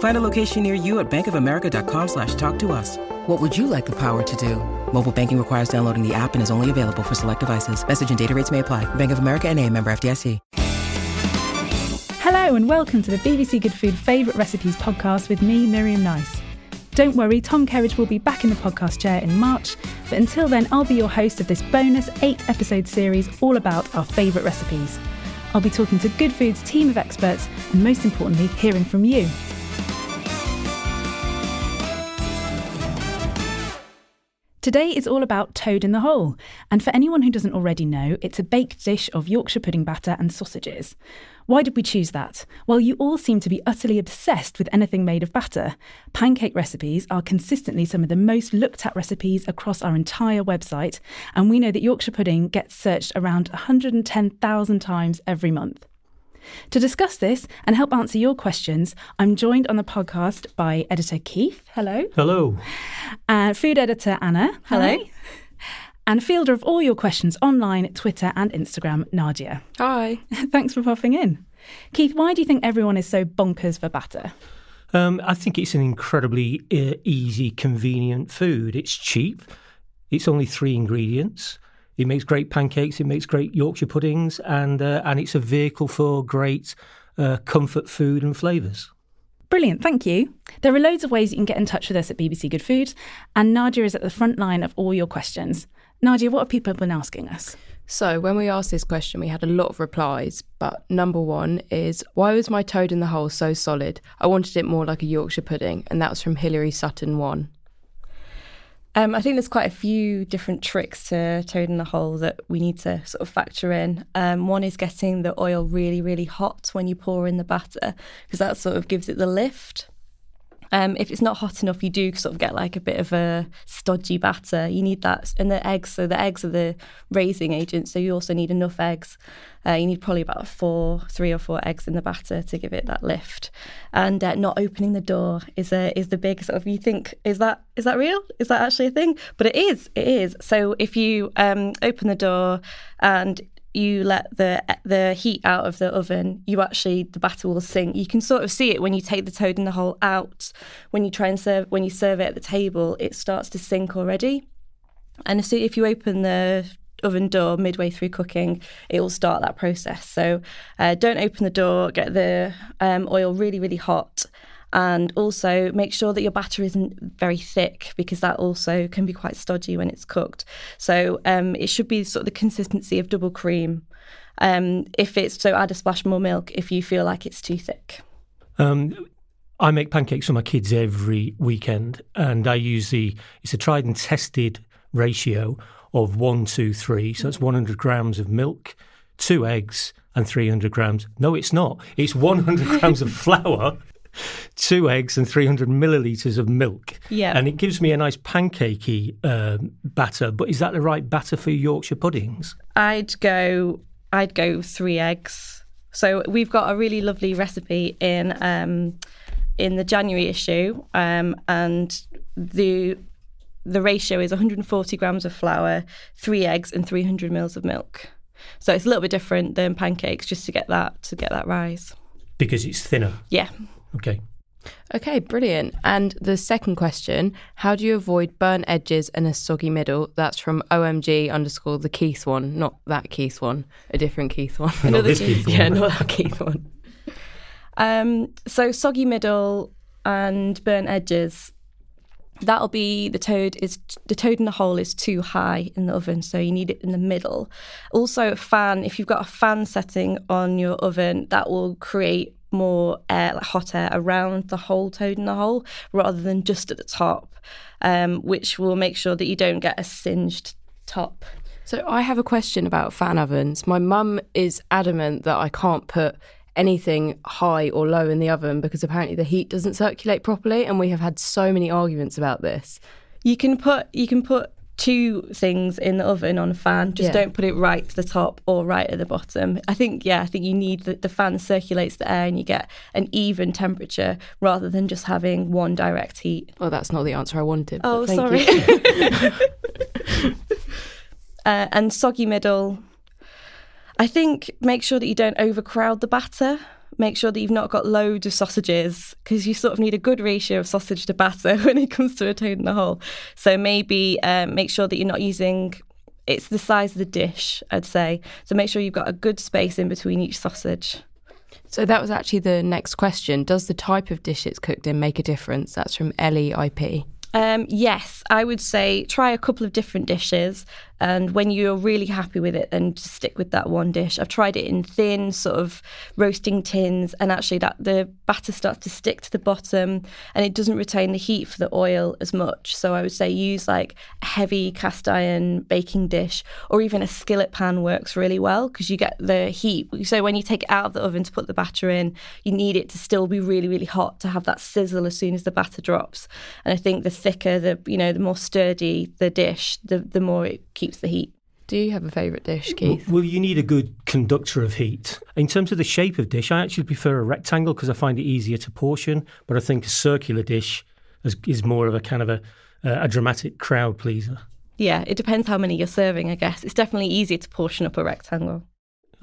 Find a location near you at bankofamerica.com slash talk to us. What would you like the power to do? Mobile banking requires downloading the app and is only available for select devices. Message and data rates may apply. Bank of America and a member FDIC. Hello and welcome to the BBC Good Food Favourite Recipes podcast with me, Miriam Nice. Don't worry, Tom Kerridge will be back in the podcast chair in March, but until then, I'll be your host of this bonus eight episode series all about our favourite recipes. I'll be talking to Good Food's team of experts and most importantly, hearing from you. Today is all about toad in the hole, and for anyone who doesn't already know, it's a baked dish of Yorkshire pudding batter and sausages. Why did we choose that? Well, you all seem to be utterly obsessed with anything made of batter. Pancake recipes are consistently some of the most looked at recipes across our entire website, and we know that Yorkshire pudding gets searched around 110,000 times every month. To discuss this and help answer your questions, I'm joined on the podcast by editor Keith. Hello. Hello. And food editor Anna. Hello. Hi. And fielder of all your questions online, Twitter and Instagram, Nadia. Hi. Thanks for popping in. Keith, why do you think everyone is so bonkers for batter? Um, I think it's an incredibly uh, easy, convenient food. It's cheap. It's only three ingredients. It makes great pancakes. He makes great Yorkshire puddings, and uh, and it's a vehicle for great uh, comfort food and flavours. Brilliant, thank you. There are loads of ways you can get in touch with us at BBC Good Food, and Nadia is at the front line of all your questions. Nadia, what have people been asking us? So, when we asked this question, we had a lot of replies, but number one is why was my toad in the hole so solid? I wanted it more like a Yorkshire pudding, and that was from Hilary Sutton 1. Um, I think there's quite a few different tricks to toad in the hole that we need to sort of factor in. Um, one is getting the oil really, really hot when you pour in the batter, because that sort of gives it the lift. Um, if it's not hot enough, you do sort of get like a bit of a stodgy batter. You need that, and the eggs. So the eggs are the raising agent. So you also need enough eggs. Uh, you need probably about four, three or four eggs in the batter to give it that lift. And uh, not opening the door is a is the big sort of. You think is that is that real? Is that actually a thing? But it is. It is. So if you um, open the door and you let the the heat out of the oven, you actually the batter will sink. You can sort of see it when you take the toad in the hole out. When you try and serve when you serve it at the table, it starts to sink already. And so if you open the oven door midway through cooking, it will start that process. So uh, don't open the door. Get the um, oil really really hot and also make sure that your batter isn't very thick because that also can be quite stodgy when it's cooked. So um, it should be sort of the consistency of double cream. Um, if it's so, add a splash more milk if you feel like it's too thick. Um, I make pancakes for my kids every weekend, and I use the it's a tried and tested ratio of one, two, three. So that's 100 grams of milk, two eggs, and 300 grams. No, it's not. It's 100 grams of flour two eggs and 300 millilitres of milk. Yeah. And it gives me a nice pancakey uh, batter. But is that the right batter for Yorkshire puddings? I'd go. I'd go three eggs. So we've got a really lovely recipe in um, in the January issue, um, and the the ratio is 140 grams of flour, three eggs, and 300 mils of milk. So it's a little bit different than pancakes, just to get that to get that rise. Because it's thinner. Yeah. Okay. Okay, brilliant. And the second question How do you avoid burnt edges and a soggy middle? That's from OMG underscore the Keith one, not that Keith one, a different Keith one. Not Another this Keith one. Yeah, not that Keith one. Um, so soggy middle and burnt edges. that'll be the toad is the toad in the hole is too high in the oven so you need it in the middle also a fan if you've got a fan setting on your oven that will create more air like hot air around the whole toad in the hole rather than just at the top um, which will make sure that you don't get a singed top So I have a question about fan ovens. My mum is adamant that I can't put anything high or low in the oven because apparently the heat doesn't circulate properly and we have had so many arguments about this. you can put you can put two things in the oven on a fan. Just Yeah. don't put it right to the top or right at the bottom. I think yeah i think you need the, the fan circulates the air and you get an even temperature rather than just having one direct heat. Well, that's not the answer I wanted. oh sorry. uh, and soggy middle. I think make sure that you don't overcrowd the batter make sure that you've not got loads of sausages because you sort of need a good ratio of sausage to batter when it comes to a toad in the hole. So maybe um, make sure that you're not using. It's the size of the dish, I'd say. So make sure you've got a good space in between each sausage. So that was actually the next question. Does the type of dish it's cooked in make a difference? That's from Ellie IP. Um, yes, I would say try a couple of different dishes, and when you're really happy with it, then just stick with that one dish. I've tried it in thin, sort of roasting tins, and actually that the batter starts to stick to the bottom, and it doesn't retain the heat for the oil as much. So I would say use like a heavy cast iron baking dish, or even a skillet pan works really well because you get the heat. So when you take it out of the oven to put the batter in, you need it to still be really, really hot to have that sizzle as soon as the batter drops. And I think the thicker, the you know, the more sturdy the dish, the the more it keeps the heat. Do you have a favourite dish, Keith? Well, you need a good conductor of heat. In terms of the shape of dish, I actually prefer a rectangle because I find it easier to portion. But I think a circular dish is, is more of a kind of a, uh, a dramatic crowd pleaser. Yeah, it depends how many you're serving, I guess. It's definitely easier to portion up a rectangle.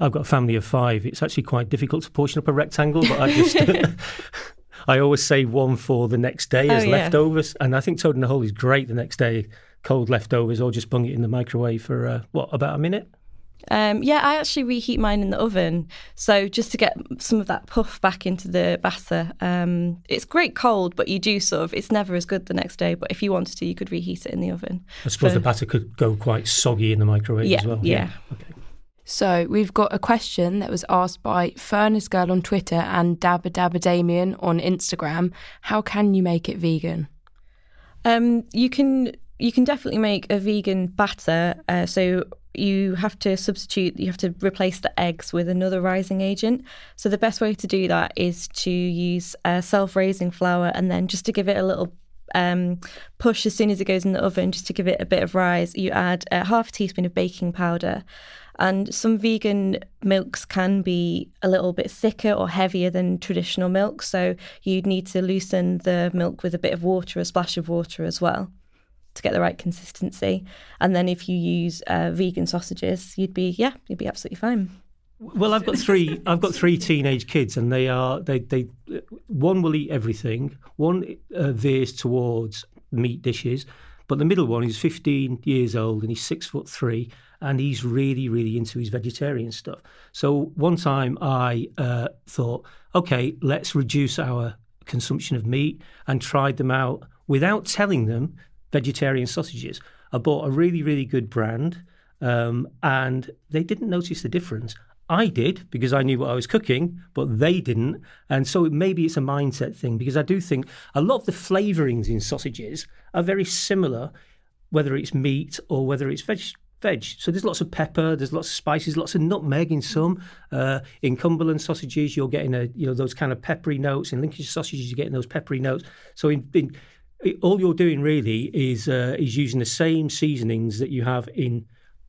I've got a family of five. It's actually quite difficult to portion up a rectangle, but I just. I always save one for the next day oh, as Oh, yeah. leftovers, and I think toad in the hole is great the next day. Cold leftovers, or just bung it in the microwave for uh, what about a minute? Um, yeah, I actually reheat mine in the oven. So just to get some of that puff back into the batter. Um, it's great cold, but you do sort of, it's never as good the next day. But if you wanted to, you could reheat it in the oven. I suppose For- the batter could go quite soggy in the microwave Yeah, as well. yeah. Okay. So we've got a question that was asked by Furnace Girl on Twitter and Dabba Dabba Damien on Instagram. How can you make it vegan? Um, you can you can definitely make a vegan batter. Uh, so you have to substitute. You have to replace the eggs with another rising agent. So the best way to do that is to use uh, self-raising flour, and then just to give it a little um, push as soon as it goes in the oven, just to give it a bit of rise. You add uh, half a teaspoon of baking powder. And some vegan milks can be a little bit thicker or heavier than traditional milk. So you'd need to loosen the milk with a bit of water, a splash of water as well, to get the right consistency. And then if you use uh, vegan sausages, you'd be, yeah, you'd be absolutely fine. Well, I've got three. I've got three teenage kids, and they are they they. One will eat everything. One uh, veers towards meat dishes, but the middle one is 15 years old and he's six foot three, and he's really really into his vegetarian stuff. So one time I uh, thought, okay, let's reduce our consumption of meat, and tried them out without telling them vegetarian sausages. I bought a really really good brand, um, and they didn't notice the difference. I did because I knew what I was cooking, but they didn't. And so maybe it's a mindset thing because I do think a lot of the flavourings in sausages are very similar, whether it's meat or whether it's veg. Veg. So there's lots of pepper, there's lots of spices, lots of nutmeg in some. Uh, in Cumberland sausages, you're getting a you know those kind of peppery notes. In Lincolnshire sausages, you're getting those peppery notes. So in, in all you're doing really is uh, is using the same seasonings that you have in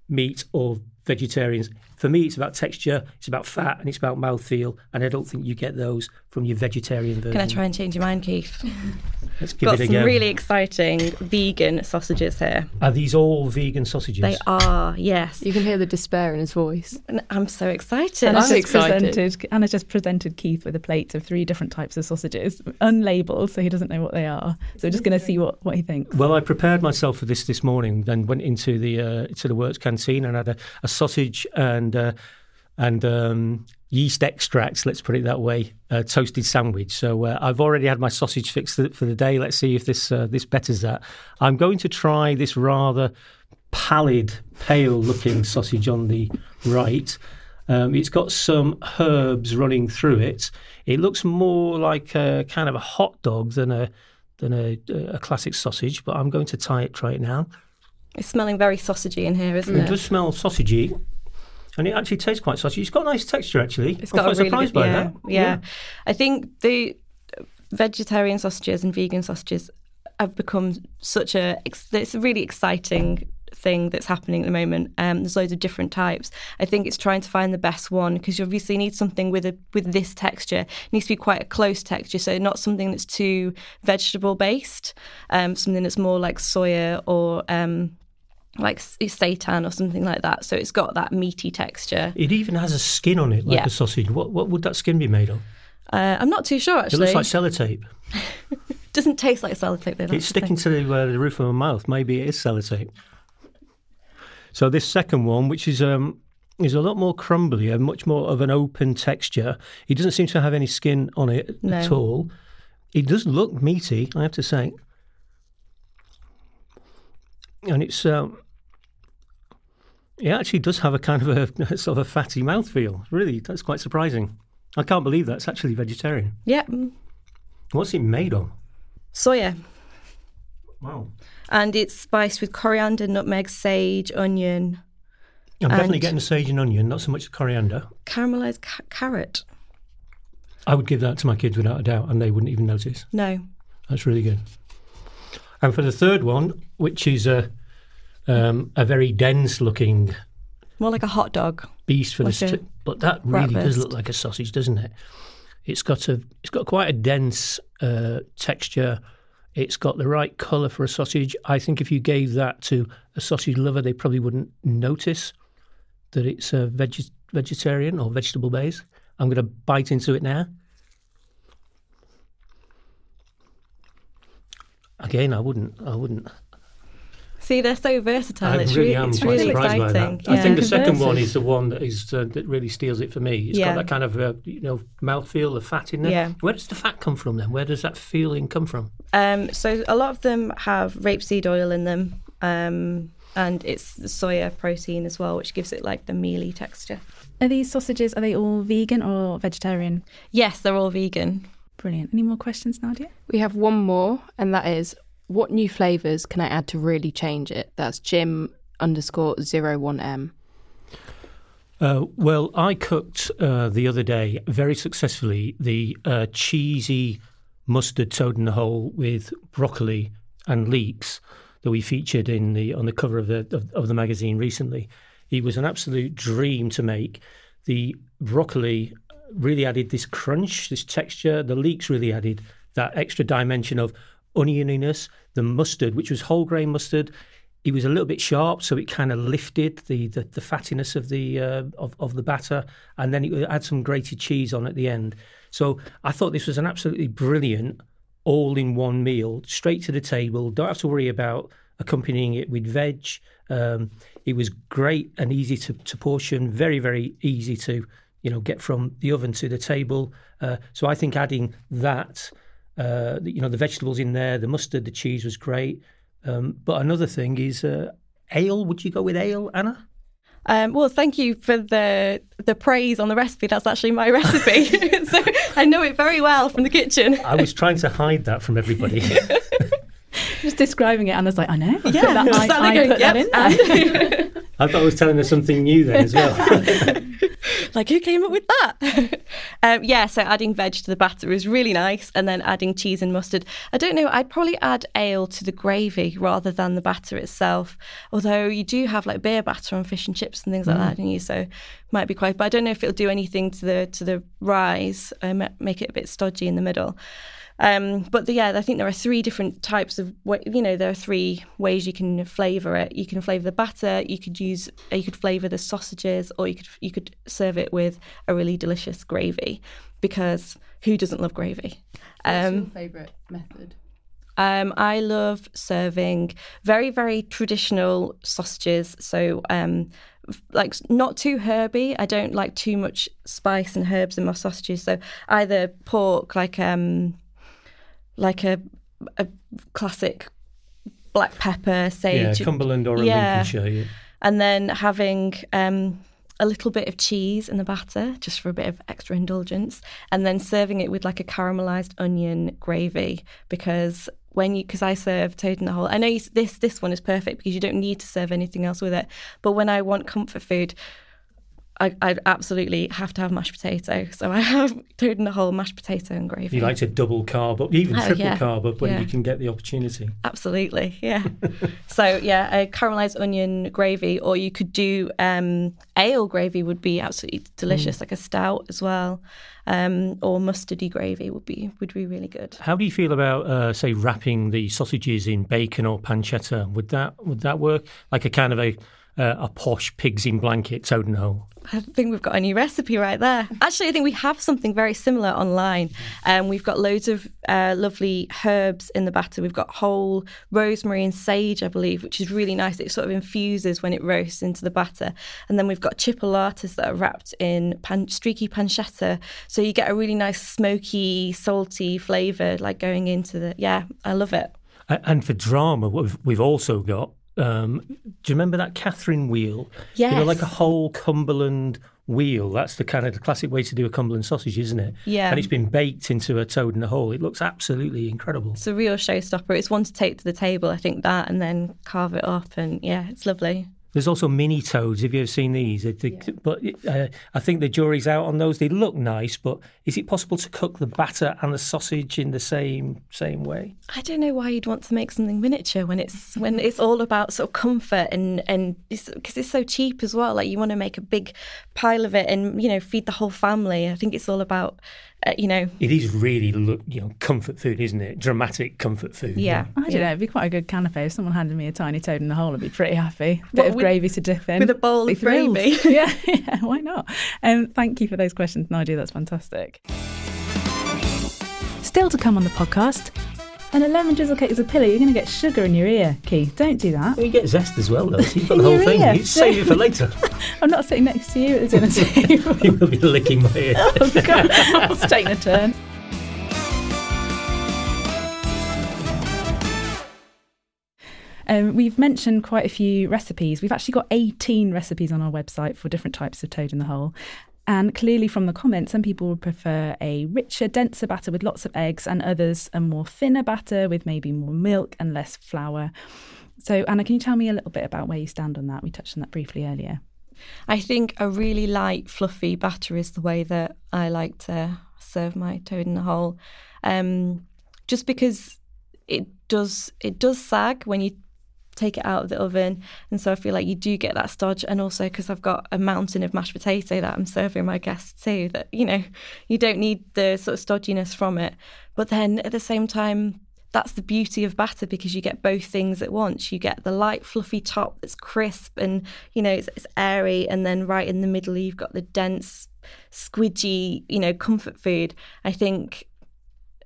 meat or vegetarians. For me, it's about texture, it's about fat, and it's about mouthfeel. And I don't think you get those from your vegetarian version. Can I try and change your mind, Keith? Let's give Got it a some go. really exciting vegan sausages here. Are these all vegan sausages? They are, yes. You can hear the despair in his voice. And I'm so excited. Anna's I'm just excited. presented Anna's just presented Keith with a plate of three different types of sausages, unlabeled, so he doesn't know what they are. So we're just going to see what, what he thinks. Well, I prepared myself for this this morning. Then went into the uh, to the works canteen and had a, a sausage and uh, and um, yeast extracts. Let's put it that way. Uh, toasted sandwich. So uh, I've already had my sausage fixed for the day. Let's see if this uh, this betters that. I'm going to try this rather pallid, pale-looking sausage on the right. Um, it's got some herbs running through it. It looks more like a kind of a hot dog than a than a, a classic sausage. But I'm going to tie it, try it now. It's smelling very sausagey in here, isn't It it? does smell sausagey. And it actually tastes quite sausagey. It's got a nice texture, actually. It's I'm got quite really surprised good, by yeah, that. Yeah. I think the vegetarian sausages and vegan sausages have become such a. It's a really exciting thing that's happening at the moment. Um, there's loads of different types. I think it's trying to find the best one because you obviously need something with a with this texture. It needs to be quite a close texture, so not something that's too vegetable based. Um, something that's more like soya or. Um, like seitan or something like that. So it's got that meaty texture. It even has a skin on it, like Yeah. a sausage. What what would that skin be made of? Uh, I'm not too sure It actually. looks like sellotape. Doesn't taste like sellotape though. It's sticking to the, uh, the roof of my mouth. Maybe it is sellotape. So this second one, which is um, is a lot more crumbly and much more of an open texture. It doesn't seem to have any skin on it at all. It does look meaty, I have to say, and it's um, it actually does have a kind of a sort of a fatty mouthfeel. Really, that's quite surprising. I can't believe that's actually vegetarian. Yeah, mm, What's it made of? soya, Wow. and it's spiced with coriander, nutmeg, sage, onion, I'm definitely getting the sage and onion, not so much the coriander. caramelized ca- carrot. I would give that to my kids without a doubt, and they wouldn't even notice. No, That's really good. And for the third one, which is a um, a very dense looking more like a hot dog. beast for Like this, t- but that really does look like a sausage, doesn't it? It's got a it's got quite a dense uh, texture. It's got the right colour for a sausage. I think if you gave that to a sausage lover, they probably wouldn't notice that it's a veg- vegetarian or vegetable base. I'm going to bite into it now. Again, I wouldn't. I wouldn't. See, they're so versatile. I it's really really, am it's quite really surprised exciting. by that. I think the second one is the one that is uh, that really steals it for me. It's Yeah. got that kind of uh, you know mouthfeel, the fat in there. Yeah. Where does the fat come from then? Where does that feeling come from? Um, so a lot of them have rapeseed oil in them, um, and it's the soya protein as well, which gives it like the mealy texture. Are these sausages, are they all vegan or vegetarian? Yes, they're all vegan. Brilliant. Any more questions, Nadia? We have one more, and that is what new flavours can I add to really change it? That's Jim underscore zero one M. Uh, well, I cooked uh, the other day very successfully the uh, cheesy mustard toad in the hole with broccoli and leeks that we featured in the on the cover of the of, of the magazine recently. It was an absolute dream to make. The broccoli really added this crunch, this texture. The leeks really added that extra dimension of onioniness. The mustard, which was whole grain mustard, it was a little bit sharp, so it kind of lifted the the, the fattiness of the uh, of of the batter, and then it add some grated cheese on at the end. So I thought this was an absolutely brilliant all-in-one meal, straight to the table. Don't have to worry about accompanying it with veg. Um, it was great and easy to, to portion, very very easy to you know get from the oven to the table. Uh, so I think adding that, uh, you know, the vegetables in there, the mustard, the cheese was great. Um, but another thing is uh, ale. Would you go with ale, Anna? Um, well, thank you for the the praise on the recipe. That's actually my recipe, so I know it very well from the kitchen. I was trying to hide that from everybody. Just describing it, Anna's like, I know. Yeah, put that, just I, I going, put that in there. I thought I was telling her something new then as well. like who came up with that? um, yeah, so adding veg to the batter is really nice, and then adding cheese and mustard. I don't know. I'd probably add ale to the gravy rather than the batter itself. Although you do have like beer batter on fish and chips and things like that, don't you? So might be quite. But I don't know if it'll do anything to the to the rise, um, make it a bit stodgy in the middle. Um, but the, yeah, I think there are three different types of, you know, there are three ways you can flavour it. You can flavour the batter, you could use, uh, you could flavour the sausages, or you could you could serve it with a really delicious gravy, because who doesn't love gravy? Um, your favourite method? um, I love serving very, very traditional sausages. So, um, like not too herby. I don't like too much spice and herbs in my sausages. So either pork, like um, like a a classic black pepper, sage, yeah, Cumberland or a Yeah. Lincolnshire. Yeah. and then having um, a little bit of cheese in the batter just for a bit of extra indulgence, and then serving it with like a caramelized onion gravy because when you because I serve toad in the hole. I know you, this this one is perfect because you don't need to serve anything else with it. But when I want comfort food. I, I absolutely have to have mashed potato. So I have toad in the hole, mashed potato and gravy. You like to double carb up, even Oh, triple yeah. carb up when Yeah. you can get the opportunity. Absolutely, yeah. so yeah, a caramelized onion gravy, or you could do um, ale gravy would be absolutely delicious, like a stout as well, um, or mustardy gravy would be would be really good. How do you feel about, uh, say, wrapping the sausages in bacon or pancetta? Would that would that work? Like a kind of a uh, a posh pigs in blanket toad and hole. I think we've got a new recipe right there. Actually, I think we have something very similar online. Um, we've got loads of uh, lovely herbs in the batter. We've got whole rosemary and sage, I believe, which is really nice. It sort of infuses when it roasts into the batter. And then we've got chipolatas that are wrapped in pan- streaky pancetta. So you get a really nice smoky, salty flavour like going into the. Yeah, I love it. And for drama, we've, we've also got. Um, do you remember that Catherine wheel? You know, like a whole Cumberland wheel. That's the kind of the classic way to do a Cumberland sausage, isn't it? Yeah. And it's been baked into a toad in a hole. It looks absolutely incredible. It's a real showstopper. It's one to take to the table, I think, that, and then carve it up. And yeah, it's lovely. There's also mini toads. Have you ever seen these? They- they- But uh, I think the jury's out on those. They look nice, but is it possible to cook the batter and the sausage in the same same way? I don't know why you'd want to make something miniature when it's when it's all about sort of comfort and and because it's, so cheap as well. Like you want to make a big pile of it and you know feed the whole family. I think it's all about uh, you know It is really look, you know, comfort food, isn't it? Dramatic comfort food. yeah. I don't know. It'd be quite a good canapé. If someone handed me a tiny toad in the hole, I'd be pretty happy. Bit What, of with- gravy to dip in. with a bowl Be of thrilled. gravy? yeah, yeah, why not? Um, thank you for those questions, Nadia. That's fantastic. Still to come on the podcast. An lemon drizzle cake is a pillow. You're going to get sugar in your ear, Keith. Don't do that. You get zest as well, though. So you've got the whole thing. ear. You save it for later. I'm not sitting next to you at the dinner table. you will be licking my ear. oh, God. It's taking a turn. Um, we've mentioned quite a few recipes. We've actually got 18 recipes on our website for different types of toad in the hole. And clearly, from the comments, some people would prefer a richer, denser batter with lots of eggs, and others a more thinner batter with maybe more milk and less flour. So, Anna, can you tell me a little bit about where you stand on that? We touched on that briefly earlier. I think a really light, fluffy batter is the way that I like to serve my toad in the hole. Um, just because it does it does sag when you take it out of the oven, and so I feel like you do get that stodge. And also because I've got a mountain of mashed potato that I'm serving my guests too, that you know you don't need the sort of stodginess from it. But then at the same time, that's the beauty of batter because you get both things at once. You get the light, fluffy top that's crisp and you know it's, it's airy, and then right in the middle you've got the dense, squidgy, you know, comfort food. I think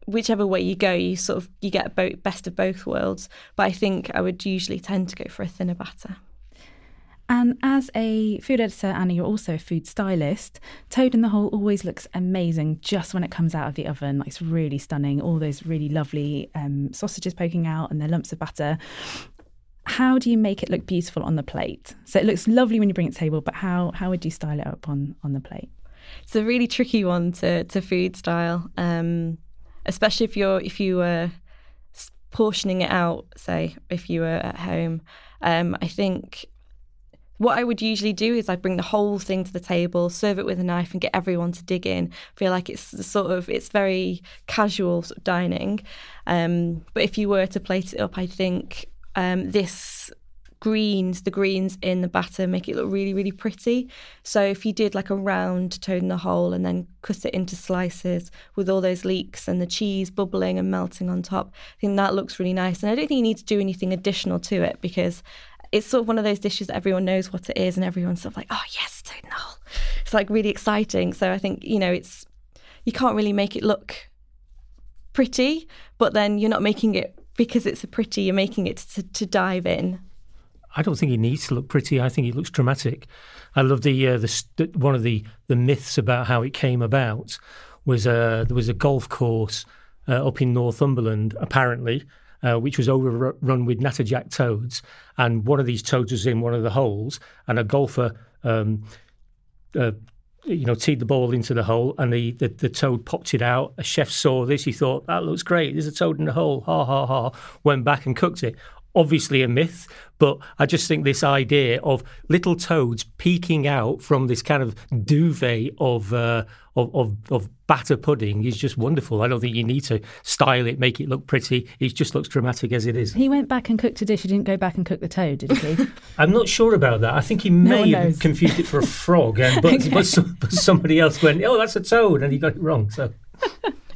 whichever way you go, you sort of you get both best of both worlds. But I think I would usually tend to go for a thinner batter. And as a food editor, Anna, you're also a food stylist. Toad in the Hole always looks amazing just when it comes out of the oven. Like it's really stunning. All those really lovely um, sausages poking out and their lumps of butter. How do you make it look beautiful on the plate? So it looks lovely when you bring it to table, but how how would you style it up on on the plate? It's a really tricky one to to food style, um, especially if you're if you were portioning it out. Say if you were at home, um, I think what I would usually do is I bring the whole thing to the table, serve it with a knife, and get everyone to dig in. I Feel like it's sort of it's very casual sort of dining. Um, but if you were to plate it up, I think um, this greens, the greens in the batter make it look really, really pretty. So if you did like a round toad in the hole and then cut it into slices with all those leeks and the cheese bubbling and melting on top, I think that looks really nice. And I don't think you need to do anything additional to it because it's sort of one of those dishes that everyone knows what it is and everyone's sort of like, oh yes, toad in the hole. It's like really exciting. So I think, you know, it's you can't really make it look pretty, but then you're not making it because it's a pretty, you're making it to, to dive in. I don't think it needs to look pretty. I think it looks dramatic. I love the uh, the one of the the myths about how it came about was uh, there was a golf course uh, up in Northumberland apparently. Uh, which was overrun with natterjack toads, and one of these toads was in one of the holes, and a golfer um, uh, you know, teed the ball into the hole and the, the, the, toad popped it out. A chef saw this. He thought, that looks great. There's a toad in the hole. Ha, ha, ha. Went back and cooked it. Obviously a myth, but I just think this idea of little toads peeking out from this kind of duvet of, uh, of, of, of batter pudding is just wonderful. I don't think you need to style it, make it look pretty. It just looks dramatic as it is. He went back and cooked a dish. He didn't go back and cook the toad, did he? I'm not sure about that. I think he may no have confused it for a frog, and, but, okay. but, some, but, somebody else went, "Oh, that's a toad," and he got it wrong. So.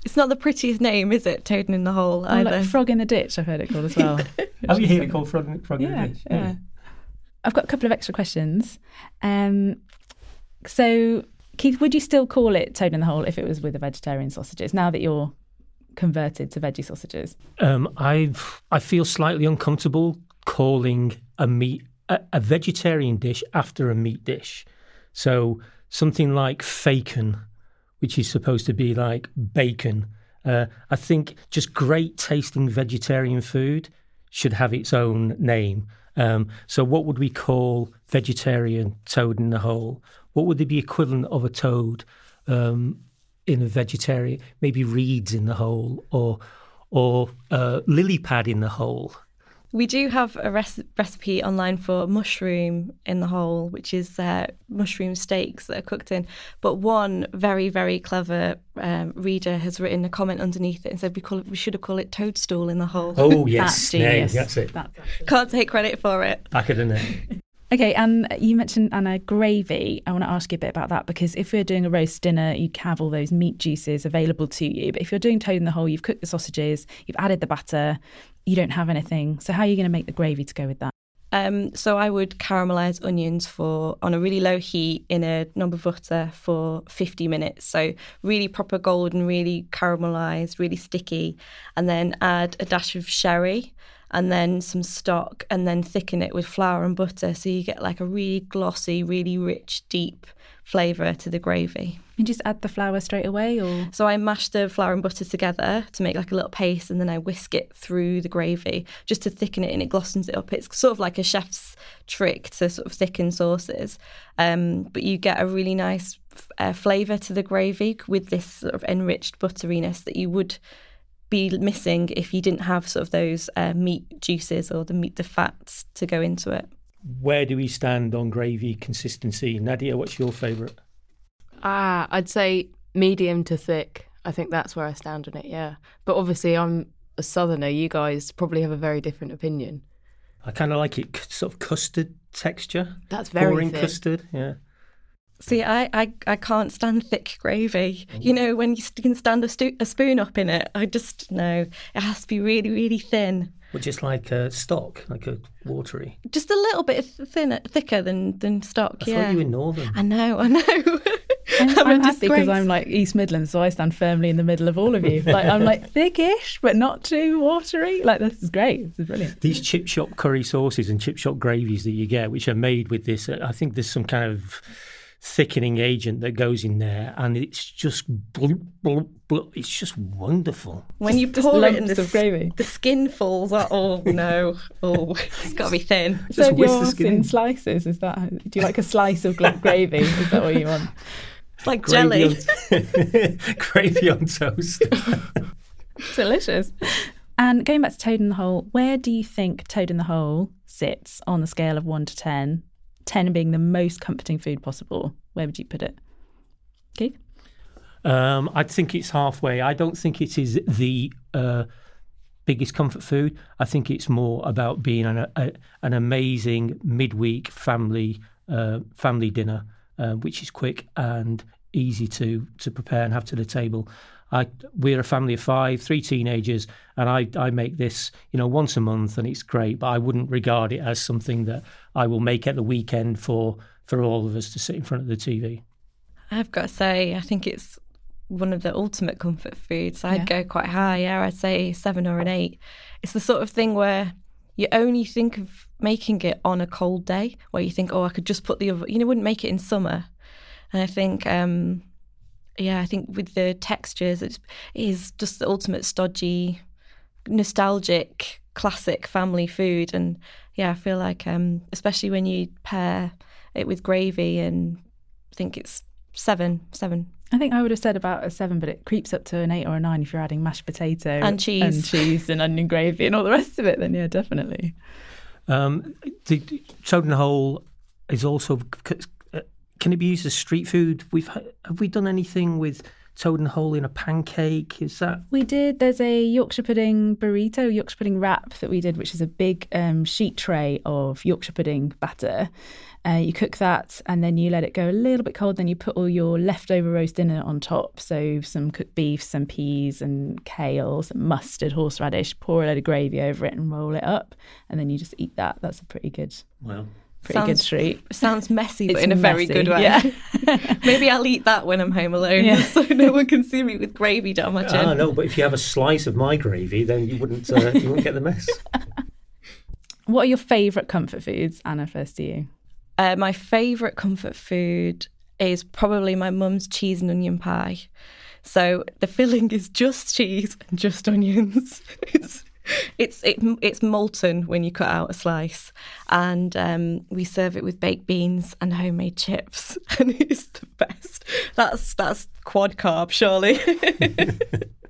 It's not the prettiest name, is it? Toad in the hole. Oh, like frog in the ditch. I've heard it called as well. Have you heard it called frog, frog yeah, in the ditch? Yeah. yeah. I've got a couple of extra questions. Um, so Keith, would you still call it toad in the hole if it was with the vegetarian sausages? Now that you're converted to veggie sausages, um, I I feel slightly uncomfortable calling a meat a, a, vegetarian dish after a meat dish. So something like facon, which is supposed to be like bacon. Uh, I think just great tasting vegetarian food should have its own name. Um, so, what would we call vegetarian toad in the hole? what would be equivalent of a toad um, in a vegetarian? Maybe reeds in the hole or or uh, lily pad in the hole. We do have a res- recipe online for mushroom in the hole, which is uh, mushroom steaks that are cooked in. But one very, very clever um, reader has written a comment underneath it and said we call it, we should have called it toadstool in the hole. Oh yes, that's, that's it. That's Can't take credit for it. Back it in there. Okay, and you mentioned Anna gravy. I want to ask you a bit about that because if we're doing a roast dinner, you have all those meat juices available to you. But if you're doing toad in the hole, you've cooked the sausages, you've added the batter, you don't have anything. So how are you going to make the gravy to go with that? Um, so I would caramelize onions for on a really low heat in a of butter for 50 minutes. So really proper golden, really caramelized, really sticky, and then add a dash of sherry and then some stock and then thicken it with flour and butter so you get like a really glossy, really rich, deep flavour to the gravy. You just add the flour straight away or So I mash the flour and butter together to make like a little paste and then I whisk it through the gravy just to thicken it and it glossens it up. It's sort of like a chef's trick to sort of thicken sauces. Um, but you get a really nice uh, flavour to the gravy with this sort of enriched butteriness that you would be missing if you didn't have sort of those uh, meat juices or the meat, the fats to go into it. Where do we stand on gravy consistency? Nadia, what's your favourite? Ah, I'd say medium to thick. I think that's where I stand on it, yeah. But obviously, I'm a southerner. You guys probably have a very different opinion. I kind of like it sort of custard texture. That's very boring thick. custard, yeah. See, I, I, I can't stand thick gravy. Mm. You know, when you can stand a, stu- a spoon up in it, I just know it has to be really, really thin. Well, just like a stock, like a watery. Just a little bit thinner, thicker than than stock. I yeah. thought you were northern. I know, I know. I'm, I'm happy because I'm like East Midlands, so I stand firmly in the middle of all of you. Like I'm like thickish, but not too watery. Like this is great. This is brilliant. These chip shop curry sauces and chip shop gravies that you get, which are made with this, uh, I think there's some kind of thickening agent that goes in there, and it's just bloop, bloop, bloop. it's just wonderful. When you pour it in the, gravy, the skin falls out. Oh no! Oh, it's got to be thin. So yours in slices. Is that? Do you like a slice of gravy? Is that what you want? It's like gravy jelly. On, gravy on toast. Delicious. And going back to Toad in the Hole, where do you think Toad in the Hole sits on the scale of one to ten 10 being the most comforting food possible, where would you put it? Keith? Um, I think it's halfway. I don't think it is the uh, biggest comfort food. I think it's more about being an, a, an amazing midweek family uh, family dinner, uh, which is quick and easy to to prepare and have to the table. I, we're a family of five, three teenagers, and I, I make this, you know, once a month, and it's great. But I wouldn't regard it as something that I will make at the weekend for for all of us to sit in front of the TV. I've got to say, I think it's one of the ultimate comfort foods. I'd yeah. go quite high. Yeah, I'd say seven or an eight. It's the sort of thing where you only think of making it on a cold day where you think, oh, I could just put the other, you know, wouldn't make it in summer. And I think, um, yeah, I think with the textures, it's, just the ultimate stodgy, nostalgic, classic family food. And yeah, I feel like, um, especially when you pair it with gravy, and I think it's seven, seven. I think I would have said about a seven, but it creeps up to an eight or a nine if you're adding mashed potato And cheese. and cheese and onion gravy and all the rest of it. Then yeah, definitely. Um, the, the toad in the hole is also can it be used as street food? We've have we done anything with toad in the hole in a pancake? Is that We did. There's a Yorkshire pudding burrito, Yorkshire pudding wrap that we did, which is a big um, sheet tray of Yorkshire pudding batter. Uh, you cook that and then you let it go a little bit cold. Then you put all your leftover roast dinner on top. So some cooked beef, some peas and kale, some mustard, horseradish. Pour a load of gravy over it and roll it up, and then you just eat that. That's a pretty good, well? Pretty good Sounds- treat. Sounds messy, but It's in a very messy, good way. yeah. Maybe I'll eat that when I'm home alone, Yeah. so no one can see me with gravy down my chin. Ah, no, but if you have a slice of my gravy, then you wouldn't uh, you wouldn't get the mess. What are your favourite comfort foods, Anna? First to you. Uh, my favourite comfort food is probably my mum's cheese and onion pie. So the filling is just cheese and just onions. It's it's it, it's molten when you cut out a slice, and um, we serve it with baked beans and homemade chips, and it's the best. That's that's quad carb, surely.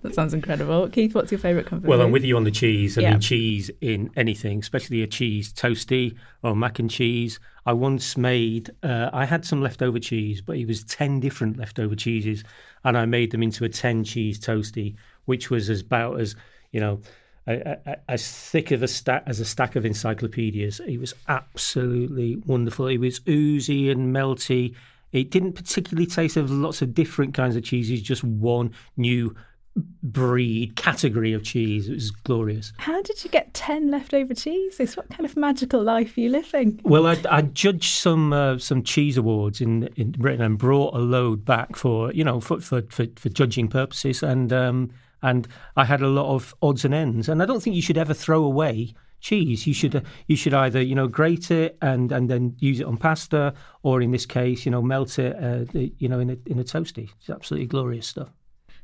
That sounds incredible. Keith, what's your favourite comfort Well, food? I'm with you on the cheese. I Yeah. mean, cheese in anything, especially a cheese toasty or mac and cheese. I once made, uh, I had some leftover cheese, but it was 10 different leftover cheeses, and I made them into a 10 cheese toasty, which was as about as, you know, a, a, as thick of a stack as a stack of encyclopedias. It was absolutely wonderful. It was oozy and melty. It didn't particularly taste of lots of different kinds of cheeses, just one new breed category of cheese. It was glorious. How did you get 10 leftover cheeses? What kind of magical life are you living? Well, I, I judged some uh, some cheese awards in in Britain and brought a load back for you know for for, for, for judging purposes, and um, and I had a lot of odds and ends. And I don't think you should ever throw away cheese. You should you should either you know grate it and and then use it on pasta, or in this case, you know melt it uh, you know in a in a toasty. It's absolutely glorious stuff.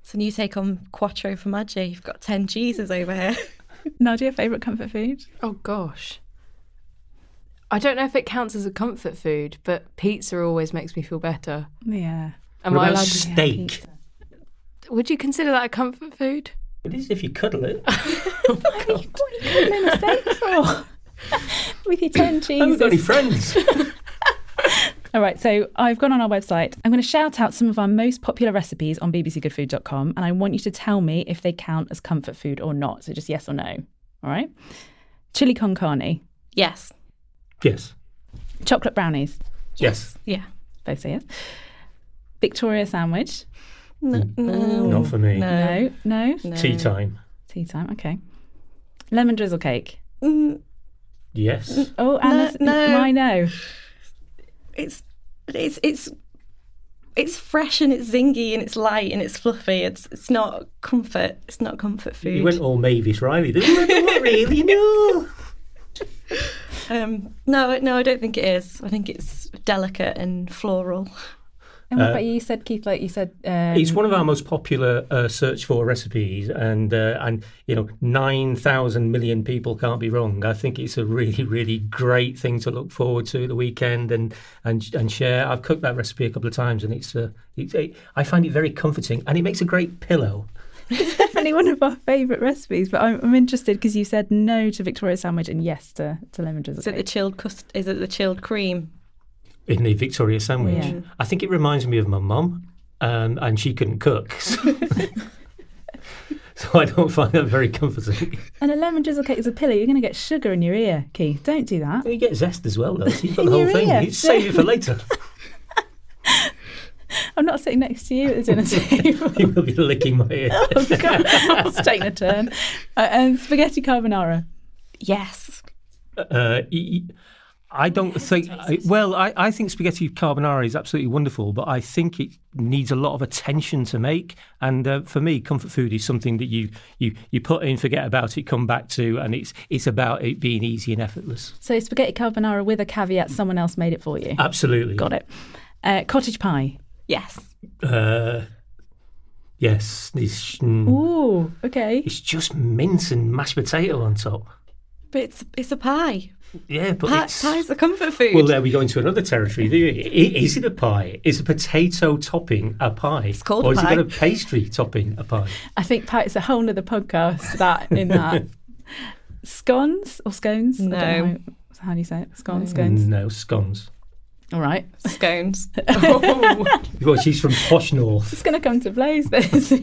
so you take on quattro formaggi. You've got ten cheeses over here. Nadia, favourite comfort food? Oh gosh. I don't know if it counts as a comfort food, but pizza always makes me feel better. Yeah. Am What I about allowed to? steak? Would you consider that a comfort food? It is if you cuddle it. Oh what are you making a mistake for? With your 10 I haven't got any friends. All right, so I've gone on our website. I'm going to shout out some of our most popular recipes on bbcgoodfood.com, and I want you to tell me if they count as comfort food or not. So just yes or no. All right. Chili con carne, Yes. yes. chocolate brownies. Yes. Yeah. Both say yes. Victoria sandwich. No. no. Not for me. No, no. No. Tea time. Tea time. Okay. Lemon drizzle cake. Mm, Yes. Oh, Anna. no. Why no? it's it's it's it's fresh and it's zingy and it's light and it's fluffy. It's it's not comfort. It's not comfort food. You went all Mavis Riley, didn't you? Not really, no. um, no, no, I don't think it is. I think it's delicate and floral. And what Uh, about you? You said Keith, like you said. Um, It's one of our most popular uh, search for recipes, and uh, and you know nine thousand million people can't be wrong. I think it's a really really great thing to look forward to the weekend and and and share. I've cooked that recipe a couple of times, and it's uh, it's it, I find it very comforting, and it makes a great pillow. it's definitely one of our favourite recipes. But I'm, I'm interested because you said no to Victoria sandwich and yes to, to lemon drizzle Is it the chilled cust? Is it the chilled cream? In the Victoria sandwich. Yeah. I think it reminds me of my mum, um, and she couldn't cook, so, so I don't find that very comforting. And a lemon drizzle cake is a pillow. You're going to get sugar in your ear, Keith. Don't do that. You get zest as well, though. So you've got In the whole thing. ear. You save it for later. I'm not sitting next to you at the dinner table. you will be licking my ear. oh, God. It's taking a turn. Uh, and spaghetti carbonara. Yes. Uh, y- y- I don't think. I, well, I, I think spaghetti carbonara is absolutely wonderful, but I think it needs a lot of attention to make. And uh, for me, comfort food is something that you you you put in, forget about it, come back to, and it's it's about it being easy and effortless. So spaghetti carbonara with a caveat: someone else made it for you. Absolutely, Got it. Uh, cottage pie. Yes. Uh, yes, it's, mm, Ooh, okay. it's just mince and mashed potato on top. But it's it's a pie. Yeah, but Pie, it's, pie's a comfort food. Well, there we go into another territory. do you? I- Is it a pie? Is a potato topping a pie? It's called or a is it got a pastry topping a pie? I think pie is a whole other podcast. That in that scones or scones. I don't No. know how, how do you say it? Scones, scones. No, scones. All right. Scones. Well, she's from posh north. It's going to come to blows. This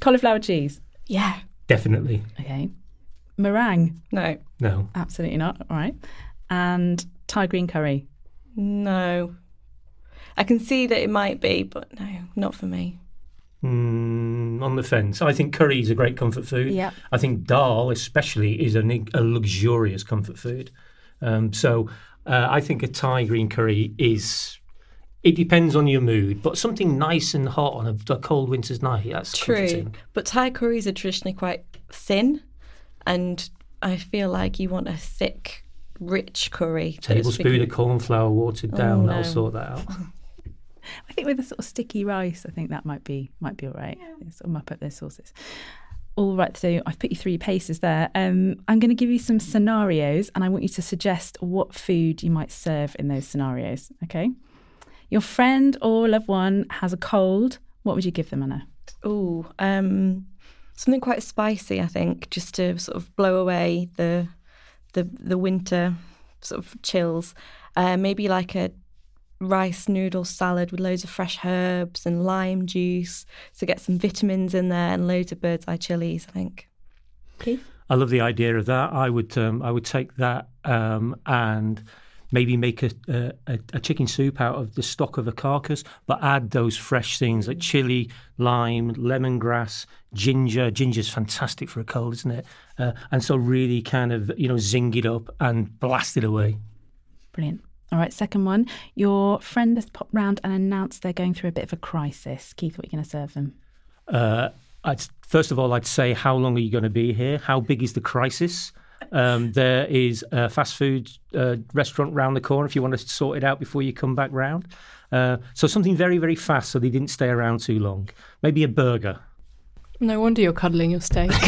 cauliflower cheese. yeah. Definitely. Okay. Meringue. No. No. Absolutely not. All right. And Thai green curry. No. I can see that it might be, but no, not for me. Mm, on the fence. I think curry is a great comfort food. Yeah. I think dal, especially, is a, a luxurious comfort food. Um, so uh, I think a Thai green curry is. It depends on your mood, but something nice and hot on a, a cold winter's night, that's True. comforting. But Thai curries are traditionally quite thin, and I feel like you want a thick, rich curry. Tablespoon of corn flour watered down, that'll no. sort that out. I think with a sort of sticky rice, I think that might be might be all right. Sort of mup up those sauces. All right, so I've put you through your paces there. Um, I'm going to give you some scenarios, and I want you to suggest what food you might serve in those scenarios. Okay. Your friend or loved one has a cold. What would you give them, Anna? Ooh, um, something quite spicy. I think just to sort of blow away the the the winter sort of chills. Uh, maybe like a rice noodle salad with loads of fresh herbs and lime juice to get some vitamins in there and loads of bird's eye chilies. I think. Keith? I love the idea of that. I would um, I would take that um, and maybe make a, a a chicken soup out of the stock of a carcass, but add those fresh things like chili, lime, lemongrass, ginger. Ginger's fantastic for a cold, isn't it? Uh, and so really kind of you know zing it up and blast it away. Brilliant. All right, second one. Your friend has popped round and announced they're going through a bit of a crisis. Keith, what are you going to serve them? Uh, I'd, first of all, I'd say, how long are you going to be here? How big is the crisis? Um, there is a fast food uh, restaurant round the corner if you want to sort it out before you come back round. Uh, so something very, very fast so they didn't stay around too long. Maybe a burger. No wonder you're cuddling your steak.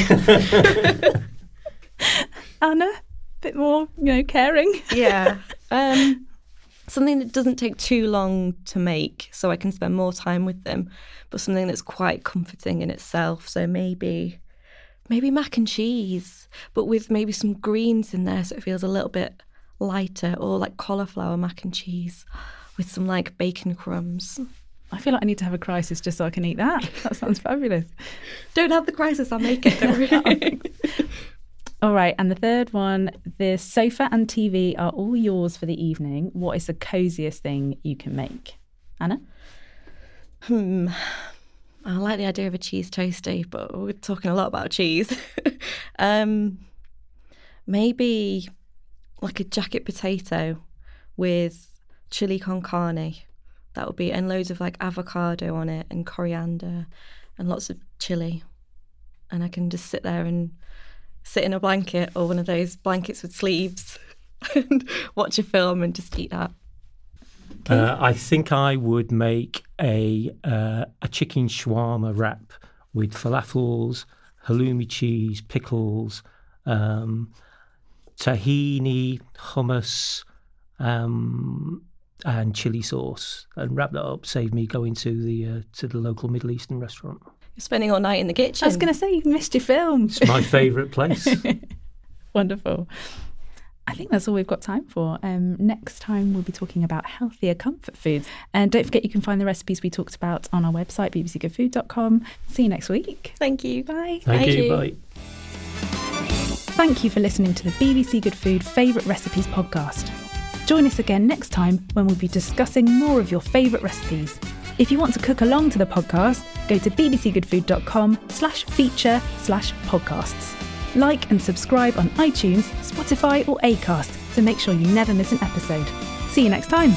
Anna, a bit more, you know, caring. Yeah. um, something that doesn't take too long to make, so I can spend more time with them, but something that's quite comforting in itself. So maybe, maybe mac and cheese, but with maybe some greens in there, so it feels a little bit lighter, or like cauliflower mac and cheese with some like bacon crumbs. I feel like I need to have a crisis just so I can eat that. That sounds fabulous. Don't have the crisis, I'll make it. All right, and the third one the sofa and TV are all yours for the evening. What is the coziest thing you can make? Anna? Hmm. I like the idea of a cheese toasty, but we're talking a lot about cheese. um, maybe like a jacket potato with chili con carne. That would be, and loads of like avocado on it and coriander and lots of chili. And I can just sit there and sit in a blanket or one of those blankets with sleeves and watch a film and just eat that. Uh, I think I would make a uh, a chicken shawarma wrap with falafels, halloumi cheese, pickles, um, tahini, hummus, um, and chili sauce, and wrap that up. Save me going to the uh, to the local Middle Eastern restaurant. You're spending all night in the kitchen. I was going to say you missed your film. It's my favourite place. Wonderful. I think that's all we've got time for. Um, next time, we'll be talking about healthier comfort foods. And don't forget, you can find the recipes we talked about on our website, bbcgoodfood.com. See you next week. Thank you. Bye. Thank, Thank you. you. Bye. Thank you for listening to the BBC Good Food Favourite Recipes podcast. Join us again next time when we'll be discussing more of your favourite recipes. If you want to cook along to the podcast, go to bbcgoodfood.com slash feature slash podcasts. Like and subscribe on iTunes, Spotify or Acast to make sure you never miss an episode. See you next time.